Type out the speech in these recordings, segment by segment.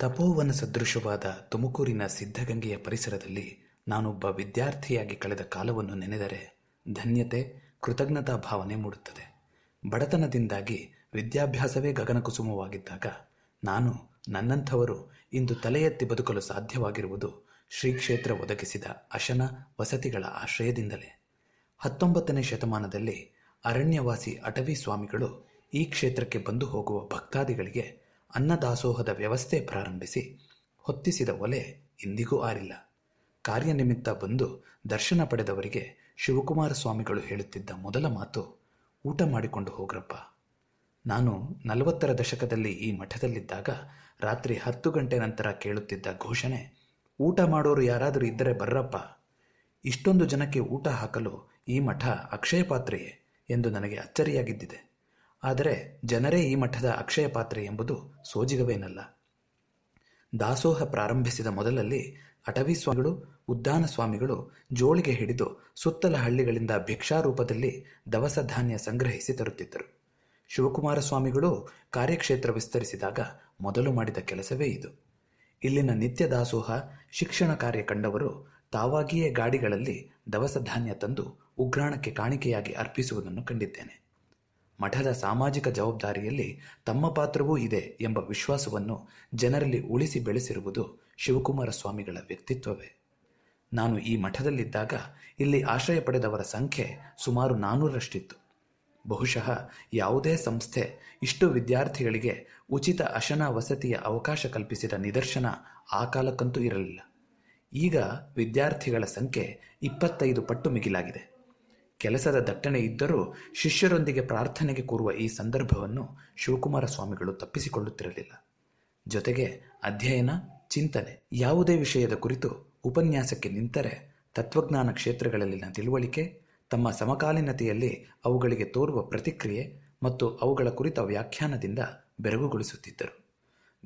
ತಪೋವನ ಸದೃಶವಾದ ತುಮಕೂರಿನ ಸಿದ್ಧಗಂಗೆಯ ಪರಿಸರದಲ್ಲಿ ನಾನೊಬ್ಬ ವಿದ್ಯಾರ್ಥಿಯಾಗಿ ಕಳೆದ ಕಾಲವನ್ನು ನೆನೆದರೆ ಧನ್ಯತೆ, ಕೃತಜ್ಞತಾ ಭಾವನೆ ಮೂಡುತ್ತದೆ. ಬಡತನದಿಂದಾಗಿ ವಿದ್ಯಾಭ್ಯಾಸವೇ ಗಗನಕುಸುಮವಾಗಿದ್ದಾಗ ನಾನು ನನ್ನಂಥವರು ಇಂದು ತಲೆ ಎತ್ತಿ ಬದುಕಲು ಸಾಧ್ಯವಾಗಿರುವುದು ಶ್ರೀ ಕ್ಷೇತ್ರ ಒದಗಿಸಿದ ಅಶನ ವಸತಿಗಳ ಆಶ್ರಯದಿಂದಲೇ. ಹತ್ತೊಂಬತ್ತನೇ ಶತಮಾನದಲ್ಲಿ ಅರಣ್ಯವಾಸಿ ಅಟವಿ ಸ್ವಾಮಿಗಳು ಈ ಕ್ಷೇತ್ರಕ್ಕೆ ಬಂದು ಹೋಗುವ ಭಕ್ತಾದಿಗಳಿಗೆ ಅನ್ನದಾಸೋಹದ ವ್ಯವಸ್ಥೆ ಪ್ರಾರಂಭಿಸಿ ಹೊತ್ತಿಸಿದ ಒಲೆ ಇಂದಿಗೂ ಆರಿಲ್ಲ. ಕಾರ್ಯನಿಮಿತ್ತ ಬಂದು ದರ್ಶನ ಪಡೆದವರಿಗೆ ಶಿವಕುಮಾರ ಸ್ವಾಮಿಗಳು ಹೇಳುತ್ತಿದ್ದ ಮೊದಲ ಮಾತು, ಊಟ ಮಾಡಿಕೊಂಡು ಹೋಗ್ರಪ್ಪ. ನಾನು ನಲವತ್ತರ ದಶಕದಲ್ಲಿ ಈ ಮಠದಲ್ಲಿದ್ದಾಗ ರಾತ್ರಿ ಹತ್ತು ಗಂಟೆ ನಂತರ ಕೇಳುತ್ತಿದ್ದ ಘೋಷಣೆ, ಊಟ ಮಾಡೋರು ಯಾರಾದರೂ ಇದ್ದರೆ ಬರ್ರಪ್ಪ. ಇಷ್ಟೊಂದು ಜನಕ್ಕೆ ಊಟ ಹಾಕಲು ಈ ಮಠ ಅಕ್ಷಯ ಪಾತ್ರೆಯೇ ಎಂದು ನನಗೆ ಅಚ್ಚರಿಯಾಗಿದ್ದಿದೆ. ಆದರೆ ಜನರೇ ಈ ಮಠದ ಅಕ್ಷಯ ಪಾತ್ರೆ ಎಂಬುದು ಸೋಜಿಗವೇನಲ್ಲ. ದಾಸೋಹ ಪ್ರಾರಂಭಿಸಿದ ಮೊದಲಲ್ಲಿ ಅಟವಿ ಸ್ವಾಮಿಗಳು ಉದ್ದಾನ ಸ್ವಾಮಿಗಳು ಜೋಳಿಗೆ ಹಿಡಿದು ಸುತ್ತಲ ಹಳ್ಳಿಗಳಿಂದ ಭಿಕ್ಷಾರೂಪದಲ್ಲಿ ದವಸ ಧಾನ್ಯ ಸಂಗ್ರಹಿಸಿ ತರುತ್ತಿದ್ದರು. ಶಿವಕುಮಾರ ಸ್ವಾಮಿಗಳು ಕಾರ್ಯಕ್ಷೇತ್ರ ವಿಸ್ತರಿಸಿದಾಗ ಮೊದಲು ಮಾಡಿದ ಕೆಲಸವೇ ಇದು. ಇಲ್ಲಿನ ನಿತ್ಯ ದಾಸೋಹ, ಶಿಕ್ಷಣ ಕಾರ್ಯ ಕಂಡವರು ತಾವಾಗಿಯೇ ಗಾಡಿಗಳಲ್ಲಿ ದವಸ ಧಾನ್ಯ ತಂದು ಉಗ್ರಾಣಕ್ಕೆ ಕಾಣಿಕೆಯಾಗಿ ಅರ್ಪಿಸುವುದನ್ನು ಕಂಡಿದ್ದೇನೆ. ಮಠದ ಸಾಮಾಜಿಕ ಜವಾಬ್ದಾರಿಯಲ್ಲಿ ತಮ್ಮ ಪಾತ್ರವೂ ಇದೆ ಎಂಬ ವಿಶ್ವಾಸವನ್ನು ಜನರಲ್ಲಿ ಉಳಿಸಿ ಬೆಳೆಸಿರುವುದು ಶಿವಕುಮಾರ ಸ್ವಾಮಿಗಳ ವ್ಯಕ್ತಿತ್ವವೇ. ನಾನು ಈ ಮಠದಲ್ಲಿದ್ದಾಗ ಇಲ್ಲಿ ಆಶ್ರಯ ಪಡೆದವರ ಸಂಖ್ಯೆ ಸುಮಾರು ನಾನ್ನೂರಷ್ಟಿತ್ತು ಬಹುಶಃ ಯಾವುದೇ ಸಂಸ್ಥೆ ಇಷ್ಟು ವಿದ್ಯಾರ್ಥಿಗಳಿಗೆ ಉಚಿತ ಅಶನ ವಸತಿಯ ಅವಕಾಶ ಕಲ್ಪಿಸಿದ ನಿದರ್ಶನ ಆ ಕಾಲಕ್ಕಂತೂ ಇರಲಿಲ್ಲ. ಈಗ ವಿದ್ಯಾರ್ಥಿಗಳ ಸಂಖ್ಯೆ ಇಪ್ಪತ್ತೈದು ಪಟ್ಟು ಮಿಗಿಲಾಗಿದೆ. ಕೆಲಸದ ದಟ್ಟಣೆ ಇದ್ದರೂ ಶಿಷ್ಯರೊಂದಿಗೆ ಪ್ರಾರ್ಥನೆಗೆ ಕೂರುವ ಈ ಸಂದರ್ಭವನ್ನು ಶಿವಕುಮಾರ ಸ್ವಾಮಿಗಳು ತಪ್ಪಿಸಿಕೊಳ್ಳುತ್ತಿರಲಿಲ್ಲ. ಜೊತೆಗೆ ಅಧ್ಯಯನ, ಚಿಂತನೆ ಯಾವುದೇ ವಿಷಯದ ಕುರಿತು ಉಪನ್ಯಾಸಕ್ಕೆ ನಿಂತರೆ ತತ್ವಜ್ಞಾನ ಕ್ಷೇತ್ರಗಳಲ್ಲಿನ ತಿಳುವಳಿಕೆ, ತಮ್ಮ ಸಮಕಾಲೀನತೆಯಲ್ಲಿ ಅವುಗಳಿಗೆ ತೋರುವ ಪ್ರತಿಕ್ರಿಯೆ ಮತ್ತು ಅವುಗಳ ಕುರಿತ ವ್ಯಾಖ್ಯಾನದಿಂದ ಬೆರಗುಗೊಳಿಸುತ್ತಿದ್ದರು.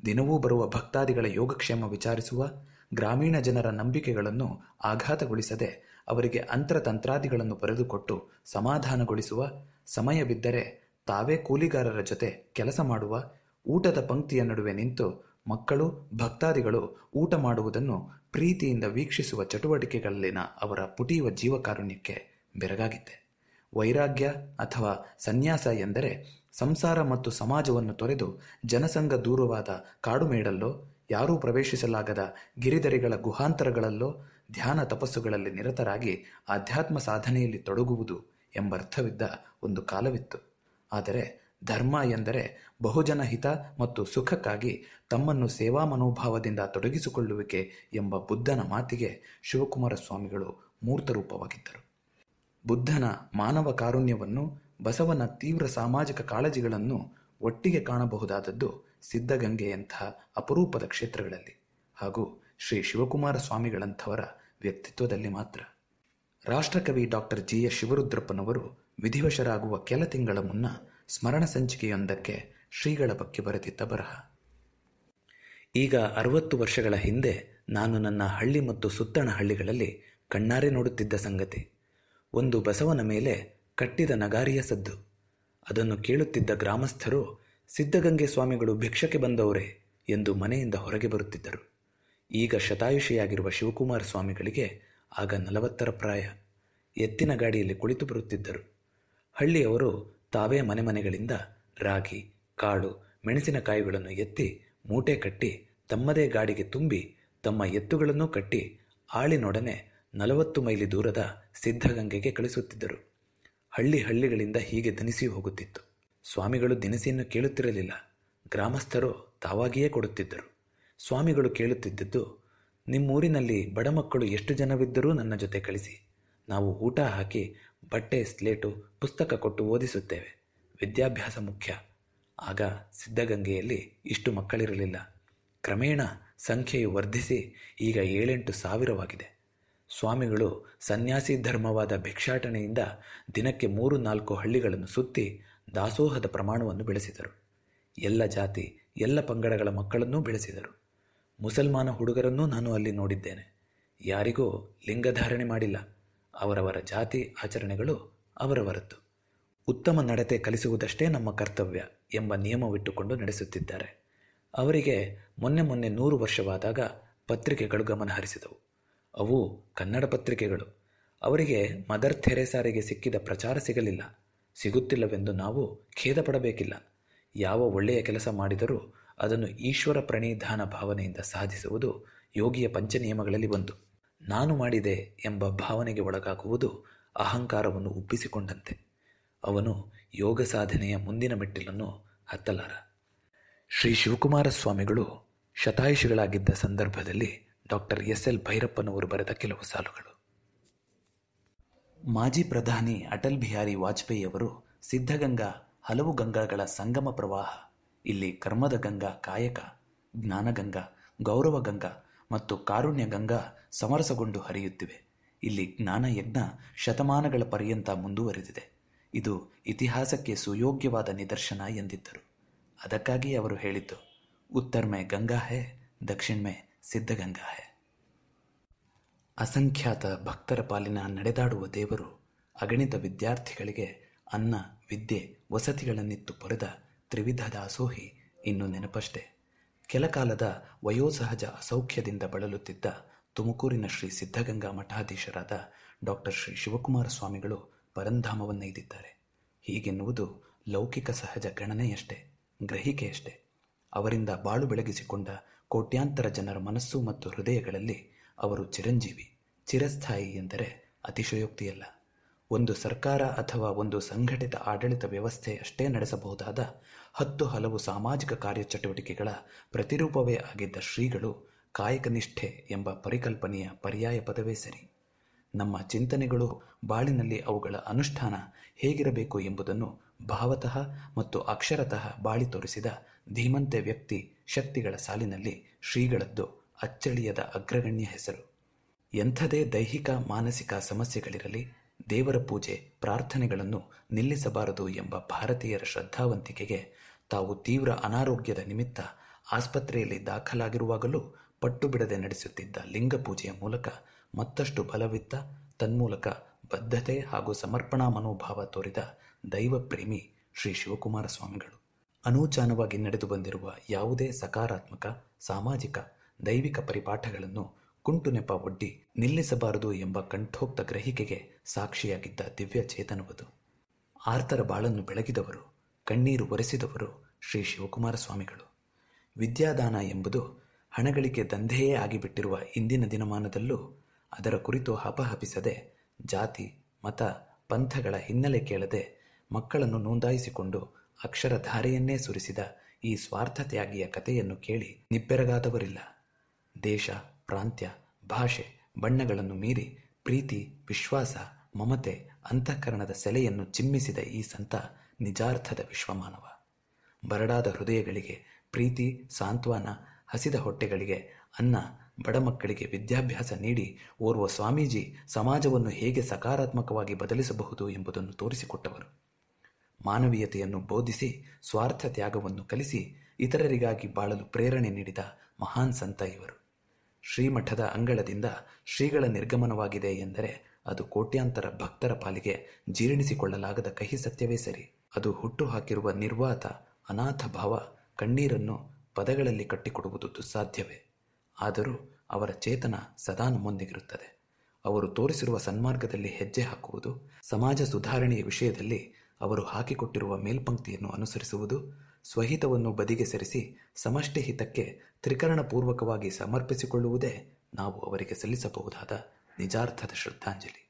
ದಿನವೂ ಬರುವ ಭಕ್ತಾದಿಗಳ ಯೋಗಕ್ಷೇಮ ವಿಚಾರಿಸುವ ಗ್ರಾಮೀಣ ಜನರ ನಂಬಿಕೆಗಳನ್ನು ಆಘಾತಗೊಳಿಸದೆ ಅವರಿಗೆ ಅಂತರತಂತ್ರಾದಿಗಳನ್ನು ಬರೆದುಕೊಟ್ಟು ಸಮಾಧಾನಗೊಳಿಸುವ ಸಮಯವಿದ್ದರೆ ತಾವೇ ಕೂಲಿಗಾರರ ಜೊತೆ ಕೆಲಸ ಮಾಡುವ ಊಟದ ಪಂಕ್ತಿಯ ನಡುವೆ ನಿಂತು ಮಕ್ಕಳು, ಭಕ್ತಾದಿಗಳು ಊಟ ಮಾಡುವುದನ್ನು ಪ್ರೀತಿಯಿಂದ ವೀಕ್ಷಿಸುವ ಚಟುವಟಿಕೆಗಳಲ್ಲಿನ ಅವರ ಪುಟಿಯುವ ಜೀವಕಾರುಣ್ಯಕ್ಕೆ ಬೆರಗಾಗಿದ್ದೆ. ವೈರಾಗ್ಯ ಅಥವಾ ಸನ್ಯಾಸ ಎಂದರೆ ಸಂಸಾರ ಮತ್ತು ಸಮಾಜವನ್ನು ತೊರೆದು ಜನಸಂಘ ದೂರವಾದ ಕಾಡುಮೇಡಲ್ಲೋ, ಯಾರೂ ಪ್ರವೇಶಿಸಲಾಗದ ಗಿರಿದರಿಗಳ ಗುಹಾಂತರಗಳಲ್ಲೋ ಧ್ಯಾನ ತಪಸ್ಸುಗಳಲ್ಲಿ ನಿರತರಾಗಿ ಆಧ್ಯಾತ್ಮ ಸಾಧನೆಯಲ್ಲಿ ತೊಡಗುವುದು ಎಂಬರ್ಥವಿದ್ದ ಒಂದು ಕಾಲವಿತ್ತು. ಆದರೆ ಧರ್ಮ ಎಂದರೆ ಬಹುಜನ ಹಿತ ಮತ್ತು ಸುಖಕ್ಕಾಗಿ ತಮ್ಮನ್ನು ಸೇವಾ ಮನೋಭಾವದಿಂದ ತೊಡಗಿಸಿಕೊಳ್ಳುವಿಕೆ ಎಂಬ ಬುದ್ಧನ ಮಾತಿಗೆ ಶಿವಕುಮಾರ ಸ್ವಾಮಿಗಳು ಮೂರ್ತರೂಪವಾಗಿದ್ದರು ಬುದ್ಧನ ಮಾನವ ಕಾರುಣ್ಯವನ್ನು ಬಸವನ ತೀವ್ರ ಸಾಮಾಜಿಕ ಕಾಳಜಿಗಳನ್ನು ಒಟ್ಟಿಗೆ ಕಾಣಬಹುದಾದದ್ದು ಸಿದ್ಧಗಂಗೆಯಂತಹ ಅಪರೂಪದ ಕ್ಷೇತ್ರಗಳಲ್ಲಿ ಹಾಗೂ ಶ್ರೀ ಶಿವಕುಮಾರ ಸ್ವಾಮಿಗಳಂಥವರ ವ್ಯಕ್ತಿತ್ವದಲ್ಲಿ ಮಾತ್ರ. ರಾಷ್ಟ್ರಕವಿ ಡಾಕ್ಟರ್ ಜಿ. ಎಸ್. ಶಿವರುದ್ರಪ್ಪನವರು ವಿಧಿವಶರಾಗುವ ಕೆಲ ತಿಂಗಳ ಮುನ್ನ ಸ್ಮರಣ ಸಂಚಿಕೆಯೊಂದಕ್ಕೆ ಶ್ರೀಗಳ ಬಗ್ಗೆ ಬರೆದಿದ್ದ ಬರಹ. ಈಗ ಅರವತ್ತು ವರ್ಷಗಳ ಹಿಂದೆ ನಾನು ನನ್ನ ಹಳ್ಳಿ ಮತ್ತು ಸುತ್ತಣ ಹಳ್ಳಿಗಳಲ್ಲಿ ಕಣ್ಣಾರೆ ನೋಡುತ್ತಿದ್ದ ಸಂಗತಿ. ಒಂದು ಬಸವನ ಮೇಲೆ ಕಟ್ಟಿದ ನಗಾರಿಯ ಸದ್ದು. ಅದನ್ನು ಕೇಳುತ್ತಿದ್ದ ಗ್ರಾಮಸ್ಥರು, ಸಿದ್ಧಗಂಗೆ ಸ್ವಾಮಿಗಳು ಭಿಕ್ಷಕ್ಕೆ ಬಂದವರೇ ಎಂದು ಮನೆಯಿಂದ ಹೊರಗೆ ಬರುತ್ತಿದ್ದರು. ಈಗ ಶತಾಯುಷಿಯಾಗಿರುವ ಶಿವಕುಮಾರ ಸ್ವಾಮಿಗಳಿಗೆ ಆಗ ನಲವತ್ತರ ಪ್ರಾಯ. ಎತ್ತಿನ ಗಾಡಿಯಲ್ಲಿ ಕುಳಿತು ಬರುತ್ತಿದ್ದರು. ಹಳ್ಳಿಯವರು ತಾವೇ ಮನೆ ಮನೆಗಳಿಂದ ರಾಗಿ, ಕಾಳು ಮೆಣಸಿನಕಾಯಿಗಳನ್ನು ಎತ್ತಿ ಮೂಟೆ ಕಟ್ಟಿ ತಮ್ಮದೇ ಗಾಡಿಗೆ ತುಂಬಿ ತಮ್ಮ ಎತ್ತುಗಳನ್ನೂ ಕಟ್ಟಿ ಆಳಿನೊಡನೆ ನಲವತ್ತು ಮೈಲಿ ದೂರದ ಸಿದ್ಧಗಂಗೆಗೆ ಕಳಿಸುತ್ತಿದ್ದರು. ಹಳ್ಳಿ ಹಳ್ಳಿಗಳಿಂದ ಹೀಗೆ ದನಿಸಿ ಹೋಗುತ್ತಿತ್ತು. ಸ್ವಾಮಿಗಳು ದಿನಸಿಯನ್ನು ಕೇಳುತ್ತಿರಲಿಲ್ಲ. ಗ್ರಾಮಸ್ಥರು ತಾವಾಗಿಯೇ ಕೊಡುತ್ತಿದ್ದರು. ಸ್ವಾಮಿಗಳು ಕೇಳುತ್ತಿದ್ದದ್ದು, ನಿಮ್ಮೂರಿನಲ್ಲಿ ಬಡ ಮಕ್ಕಳು ಎಷ್ಟು ಜನವಿದ್ದರೂ ನನ್ನ ಜೊತೆ ಕಳಿಸಿ. ನಾವು ಊಟ ಹಾಕಿ, ಬಟ್ಟೆ, ಸ್ಲೇಟು, ಪುಸ್ತಕ ಕೊಟ್ಟು ಓದಿಸುತ್ತೇವೆ. ವಿದ್ಯಾಭ್ಯಾಸ ಮುಖ್ಯ. ಆಗ ಸಿದ್ಧಗಂಗೆಯಲ್ಲಿ ಇಷ್ಟು ಮಕ್ಕಳಿರಲಿಲ್ಲ. ಕ್ರಮೇಣ ಸಂಖ್ಯೆಯು ವರ್ಧಿಸಿ ಈಗ ಏಳೆಂಟು ಸಾವಿರವಾಗಿದೆ. ಸ್ವಾಮಿಗಳು ಸನ್ಯಾಸಿ ಧರ್ಮವಾದ ಭಿಕ್ಷಾಟನೆಯಿಂದ ದಿನಕ್ಕೆ ಮೂರು ನಾಲ್ಕು ಹಳ್ಳಿಗಳನ್ನು ಸುತ್ತಿ ದಾಸೋಹದ ಪ್ರಮಾಣವನ್ನು ಬೆಳೆಸಿದರು. ಎಲ್ಲ ಜಾತಿ, ಎಲ್ಲ ಪಂಗಡಗಳ ಮಕ್ಕಳನ್ನೂ ಬೆಳೆಸಿದರು. ಮುಸಲ್ಮಾನ ಹುಡುಗರನ್ನೂ ನಾನು ಅಲ್ಲಿ ನೋಡಿದ್ದೇನೆ. ಯಾರಿಗೂ ಲಿಂಗಧಾರಣೆ ಮಾಡಿಲ್ಲ. ಅವರವರ ಜಾತಿ, ಆಚರಣೆಗಳು ಅವರವರದ್ದು. ಉತ್ತಮ ನಡತೆ ಕಲಿಸುವುದಷ್ಟೇ ನಮ್ಮ ಕರ್ತವ್ಯ ಎಂಬ ನಿಯಮವಿಟ್ಟುಕೊಂಡು ನಡೆಸುತ್ತಿದ್ದಾರೆ. ಅವರಿಗೆ ಮೊನ್ನೆ ಮೊನ್ನೆ ನೂರು ವರ್ಷವಾದಾಗ ಪತ್ರಿಕೆಗಳು ಗಮನ ಹರಿಸಿದವು ಅವು ಕನ್ನಡ ಪತ್ರಿಕೆಗಳು. ಅವರಿಗೆ ಮದರ್ ಥೆರೆಸಾರಿಗೆ ಸಿಕ್ಕಿದ ಪ್ರಚಾರ ಸಿಗಲಿಲ್ಲ. ಸಿಗುತ್ತಿಲ್ಲವೆಂದು ನಾವು ಖೇದ ಪಡಬೇಕಿಲ್ಲ ಯಾವ ಒಳ್ಳೆಯ ಕೆಲಸ ಮಾಡಿದರೂ ಅದನ್ನು ಈಶ್ವರ ಪ್ರಣಿಧಾನ ಭಾವನೆಯಿಂದ ಸಾಧಿಸುವುದು ಯೋಗಿಯ ಪಂಚನಿಯಮಗಳಲ್ಲಿ ಒಂದು. ನಾನು ಮಾಡಿದೆ ಎಂಬ ಭಾವನೆಗೆ ಒಳಗಾಗುವುದು ಅಹಂಕಾರವನ್ನು ಉಬ್ಬಿಸಿಕೊಂಡಂತೆ. ಅವನು ಯೋಗ ಸಾಧನೆಯ ಮುಂದಿನ ಮೆಟ್ಟಿಲನ್ನು ಹತ್ತಲಾರ. ಶ್ರೀ ಶಿವಕುಮಾರ ಸ್ವಾಮಿಗಳು ಶತಾಯುಷಿಗಳಾಗಿದ್ದ ಸಂದರ್ಭದಲ್ಲಿ ಡಾಕ್ಟರ್ ಎಸ್ ಎಲ್ ಭೈರಪ್ಪನವರು ಬರೆದ ಕೆಲವು ಸಾಲುಗಳು. ಮಾಜಿ ಪ್ರಧಾನಿ ಅಟಲ್ ಬಿಹಾರಿ ವಾಜಪೇಯಿ ಅವರು ಸಿದ್ಧಗಂಗಾ ಹಲವು ಗಂಗಾಗಳ ಸಂಗಮ ಪ್ರವಾಹ, ಇಲ್ಲಿ ಕರ್ಮದ ಗಂಗಾ, ಕಾಯಕ, ಜ್ಞಾನಗಂಗಾ, ಗೌರವ ಗಂಗಾ ಮತ್ತು ಕಾರುಣ್ಯ ಗಂಗಾ ಸಮರಸಗೊಂಡು ಹರಿಯುತ್ತಿವೆ. ಇಲ್ಲಿ ಜ್ಞಾನಯಜ್ಞ ಶತಮಾನಗಳ ಪರ್ಯಂತ ಮುಂದುವರೆದಿದೆ. ಇದು ಇತಿಹಾಸಕ್ಕೆ ಸುಯೋಗ್ಯವಾದ ನಿದರ್ಶನ ಎಂದಿದ್ದರು. ಅದಕ್ಕಾಗಿ ಅವರು ಹೇಳಿದ್ದು, ಉತ್ತರ್ಮೆ ಗಂಗಾ ಹೇ ದಕ್ಷಿಣ ಸಿದ್ಧಗಂಗಾ ಹೇ. ಅಸಂಖ್ಯಾತ ಭಕ್ತರ ಪಾಲಿನ ನಡೆದಾಡುವ ದೇವರು ಅಗಣಿತ ವಿದ್ಯಾರ್ಥಿಗಳಿಗೆ ಅನ್ನ, ವಿದ್ಯೆ, ವಸತಿಗಳನ್ನಿತ್ತು ಪೊರೆದ ತ್ರಿವಿಧ ದಾಸೋಹಿ ಇನ್ನು ನೆನಪಷ್ಟೇ. ಕೆಲಕಾಲದ ವಯೋಸಹಜ ಅಸೌಖ್ಯದಿಂದ ಬಳಲುತ್ತಿದ್ದ ತುಮಕೂರಿನ ಶ್ರೀ ಸಿದ್ಧಗಂಗಾ ಮಠಾಧೀಶರಾದ ಡಾಕ್ಟರ್ ಶ್ರೀ ಶಿವಕುಮಾರ ಸ್ವಾಮಿಗಳು ಪರಂಧಾಮವನ್ನೈದಿದ್ದಾರೆ ಹೀಗೆನ್ನುವುದು ಲೌಕಿಕ ಸಹಜ ಗಣನೆಯಷ್ಟೇ, ಗ್ರಹಿಕೆಯಷ್ಟೇ. ಅವರಿಂದ ಬಾಳು ಬೆಳಗಿಸಿಕೊಂಡ ಕೋಟ್ಯಾಂತರ ಜನರ ಮನಸ್ಸು ಮತ್ತು ಹೃದಯಗಳಲ್ಲಿ ಅವರು ಚಿರಂಜೀವಿ, ಚಿರಸ್ಥಾಯಿ ಎಂದರೆ ಅತಿಶಯೋಕ್ತಿಯಲ್ಲ. ಒಂದು ಸರ್ಕಾರ ಅಥವಾ ಒಂದು ಸಂಘಟಿತ ಆಡಳಿತ ವ್ಯವಸ್ಥೆ ಅಷ್ಟೇ ನಡೆಸಬಹುದಾದ ಹತ್ತು ಹಲವು ಸಾಮಾಜಿಕ ಕಾರ್ಯಚಟುವಟಿಕೆಗಳ ಪ್ರತಿರೂಪವೇ ಆಗಿದ್ದ ಶ್ರೀಗಳು ಕಾಯಕನಿಷ್ಠೆ ಎಂಬ ಪರಿಕಲ್ಪನೆಯ ಪರ್ಯಾಯ ಪದವೇ ಸರಿ. ನಮ್ಮ ಚಿಂತನೆಗಳು ಬಾಳಿನಲ್ಲಿ ಅವುಗಳ ಅನುಷ್ಠಾನ ಹೇಗಿರಬೇಕು ಎಂಬುದನ್ನು ಭಾವತಃ ಮತ್ತು ಅಕ್ಷರತಃ ಬಾಳಿ ತೋರಿಸಿದ ಧೀಮಂತೆ ವ್ಯಕ್ತಿ ಶಕ್ತಿಗಳ ಸಾಲಿನಲ್ಲಿ ಶ್ರೀಗಳದ್ದು ಅಚ್ಚಳಿಯದ ಅಗ್ರಗಣ್ಯ ಹೆಸರು. ಎಂಥದೇ ದೈಹಿಕ, ಮಾನಸಿಕ ಸಮಸ್ಯೆಗಳಿರಲಿ, ದೇವರ ಪೂಜೆ, ಪ್ರಾರ್ಥನೆಗಳನ್ನು ನಿಲ್ಲಿಸಬಾರದು ಎಂಬ ಭಾರತೀಯರ ಶ್ರದ್ಧಾವಂತಿಕೆಗೆ ತಾವು ತೀವ್ರ ಅನಾರೋಗ್ಯದ ನಿಮಿತ್ತ ಆಸ್ಪತ್ರೆಯಲ್ಲಿ ದಾಖಲಾಗಿರುವಾಗಲೂ ಪಟ್ಟು ಬಿಡದೆ ನಡೆಸುತ್ತಿದ್ದ ಲಿಂಗ ಪೂಜೆಯ ಮೂಲಕ ಮತ್ತಷ್ಟು ಬಲವಿತ್ತ ತನ್ಮೂಲಕ ಬದ್ಧತೆ ಹಾಗೂ ಸಮರ್ಪಣಾ ಮನೋಭಾವ ತೋರಿದ ದೈವಪ್ರೇಮಿ ಶ್ರೀ ಶಿವಕುಮಾರ ಸ್ವಾಮಿಗಳು ಅನೂಚಾನವಾಗಿ ನಡೆದು ಬಂದಿರುವ ಯಾವುದೇ ಸಕಾರಾತ್ಮಕ, ಸಾಮಾಜಿಕ, ದೈವಿಕ ಪರಿಪಾಠಗಳನ್ನು ಕುಂಟು ನೆಪ ಒಡ್ಡಿ ನಿಲ್ಲಿಸಬಾರದು ಎಂಬ ಕಂಠೋಕ್ತ ಗ್ರಹಿಕೆಗೆ ಸಾಕ್ಷಿಯಾಗಿದ್ದ ದಿವ್ಯ ಚೇತನವದು ಆರ್ತರ ಬಾಳನ್ನು ಬೆಳಗಿದವರು, ಕಣ್ಣೀರು ಒರೆಸಿದವರು ಶ್ರೀ ಶಿವಕುಮಾರ ಸ್ವಾಮಿಗಳು. ವಿದ್ಯಾದಾನ ಎಂಬುದು ಹಣಗಳಿಗೆ ದಂಧೆಯೇ ಆಗಿಬಿಟ್ಟಿರುವ ಇಂದಿನ ದಿನಮಾನದಲ್ಲೂ ಅದರ ಕುರಿತು ಹಪಹಪಿಸದೆ, ಜಾತಿ, ಮತ, ಪಂಥಗಳ ಹಿನ್ನೆಲೆ ಕೇಳದೆ ಮಕ್ಕಳನ್ನು ನೋಂದಾಯಿಸಿಕೊಂಡು ಅಕ್ಷರಧಾರೆಯನ್ನೇ ಸುರಿಸಿದ ಈ ಸ್ವಾರ್ಥತ್ಯಾಗಿಯ ಕಥೆಯನ್ನು ಕೇಳಿ ನಿಬ್ಬೆರಗಾದವರಿಲ್ಲ. ದೇಶ, ಪ್ರಾಂತ್ಯ, ಭಾಷೆ, ಬಣ್ಣಗಳನ್ನು ಮೀರಿ ಪ್ರೀತಿ, ವಿಶ್ವಾಸ, ಮಮತೆ, ಅಂತಃಕರಣದ ಸೆಲೆಯನ್ನು ಚಿಮ್ಮಿಸಿದ ಈ ಸಂತ ನಿಜಾರ್ಥದ ವಿಶ್ವಮಾನವ. ಬರಡಾದ ಹೃದಯಗಳಿಗೆ ಪ್ರೀತಿ, ಸಾಂತ್ವನ, ಹಸಿದ ಹೊಟ್ಟೆಗಳಿಗೆ ಅನ್ನ, ಬಡ ಮಕ್ಕಳಿಗೆ ವಿದ್ಯಾಭ್ಯಾಸ ನೀಡಿ ಓರ್ವ ಸ್ವಾಮೀಜಿ ಸಮಾಜವನ್ನು ಹೇಗೆ ಸಕಾರಾತ್ಮಕವಾಗಿ ಬದಲಿಸಬಹುದು ಎಂಬುದನ್ನು ತೋರಿಸಿಕೊಟ್ಟವರು. ಮಾನವೀಯತೆಯನ್ನು ಬೋಧಿಸಿ, ಸ್ವಾರ್ಥ ತ್ಯಾಗವನ್ನು ಕಲಿಸಿ, ಇತರರಿಗಾಗಿ ಬಾಳಲು ಪ್ರೇರಣೆ ನೀಡಿದ ಮಹಾನ್ ಸಂತ ಇವರು. ಶ್ರೀಮಠದ ಅಂಗಳದಿಂದ ಶ್ರೀಗಳ ನಿರ್ಗಮನವಾಗಿದೆ ಎಂದರೆ ಅದು ಕೋಟ್ಯಾಂತರ ಭಕ್ತರ ಪಾಲಿಗೆ ಜೀರ್ಣಿಸಿಕೊಳ್ಳಲಾಗದ ಕಹಿ ಸತ್ಯವೇ ಸರಿ. ಅದು ಹುಟ್ಟು ಹಾಕಿರುವ ನಿರ್ವಾತ, ಅನಾಥ ಭಾವ ಕಣ್ಣೀರನ್ನು ಪದಗಳಲ್ಲಿ ಕಟ್ಟಿಕೊಡುವುದು ದುಸ್ಸಾಧ್ಯವೇ. ಆದರೂ ಅವರ ಚೇತನ ಸದಾ ನಮ್ಮೊಂದಿಗಿರುತ್ತದೆ. ಅವರು ತೋರಿಸಿರುವ ಸನ್ಮಾರ್ಗದಲ್ಲಿ ಹೆಜ್ಜೆ ಹಾಕುವುದು, ಸಮಾಜ ಸುಧಾರಣೆಯ ವಿಷಯದಲ್ಲಿ ಅವರು ಹಾಕಿಕೊಟ್ಟಿರುವ ಮೇಲ್ಪಂಕ್ತಿಯನ್ನು ಅನುಸರಿಸುವುದು ಸ್ವಹಿತವನ್ನು ಬದಿಗೆ ಸರಿಸಿ ಸಮಷ್ಟಿ ಹಿತಕ್ಕೆ ತ್ರಿಕರಣಪೂರ್ವಕವಾಗಿ ಸಮರ್ಪಿಸಿಕೊಳ್ಳುವುದೇ ನಾವು ಅವರಿಗೆ ಸಲ್ಲಿಸಬಹುದಾದ ನಿಜಾರ್ಥದ ಶ್ರದ್ಧಾಂಜಲಿ.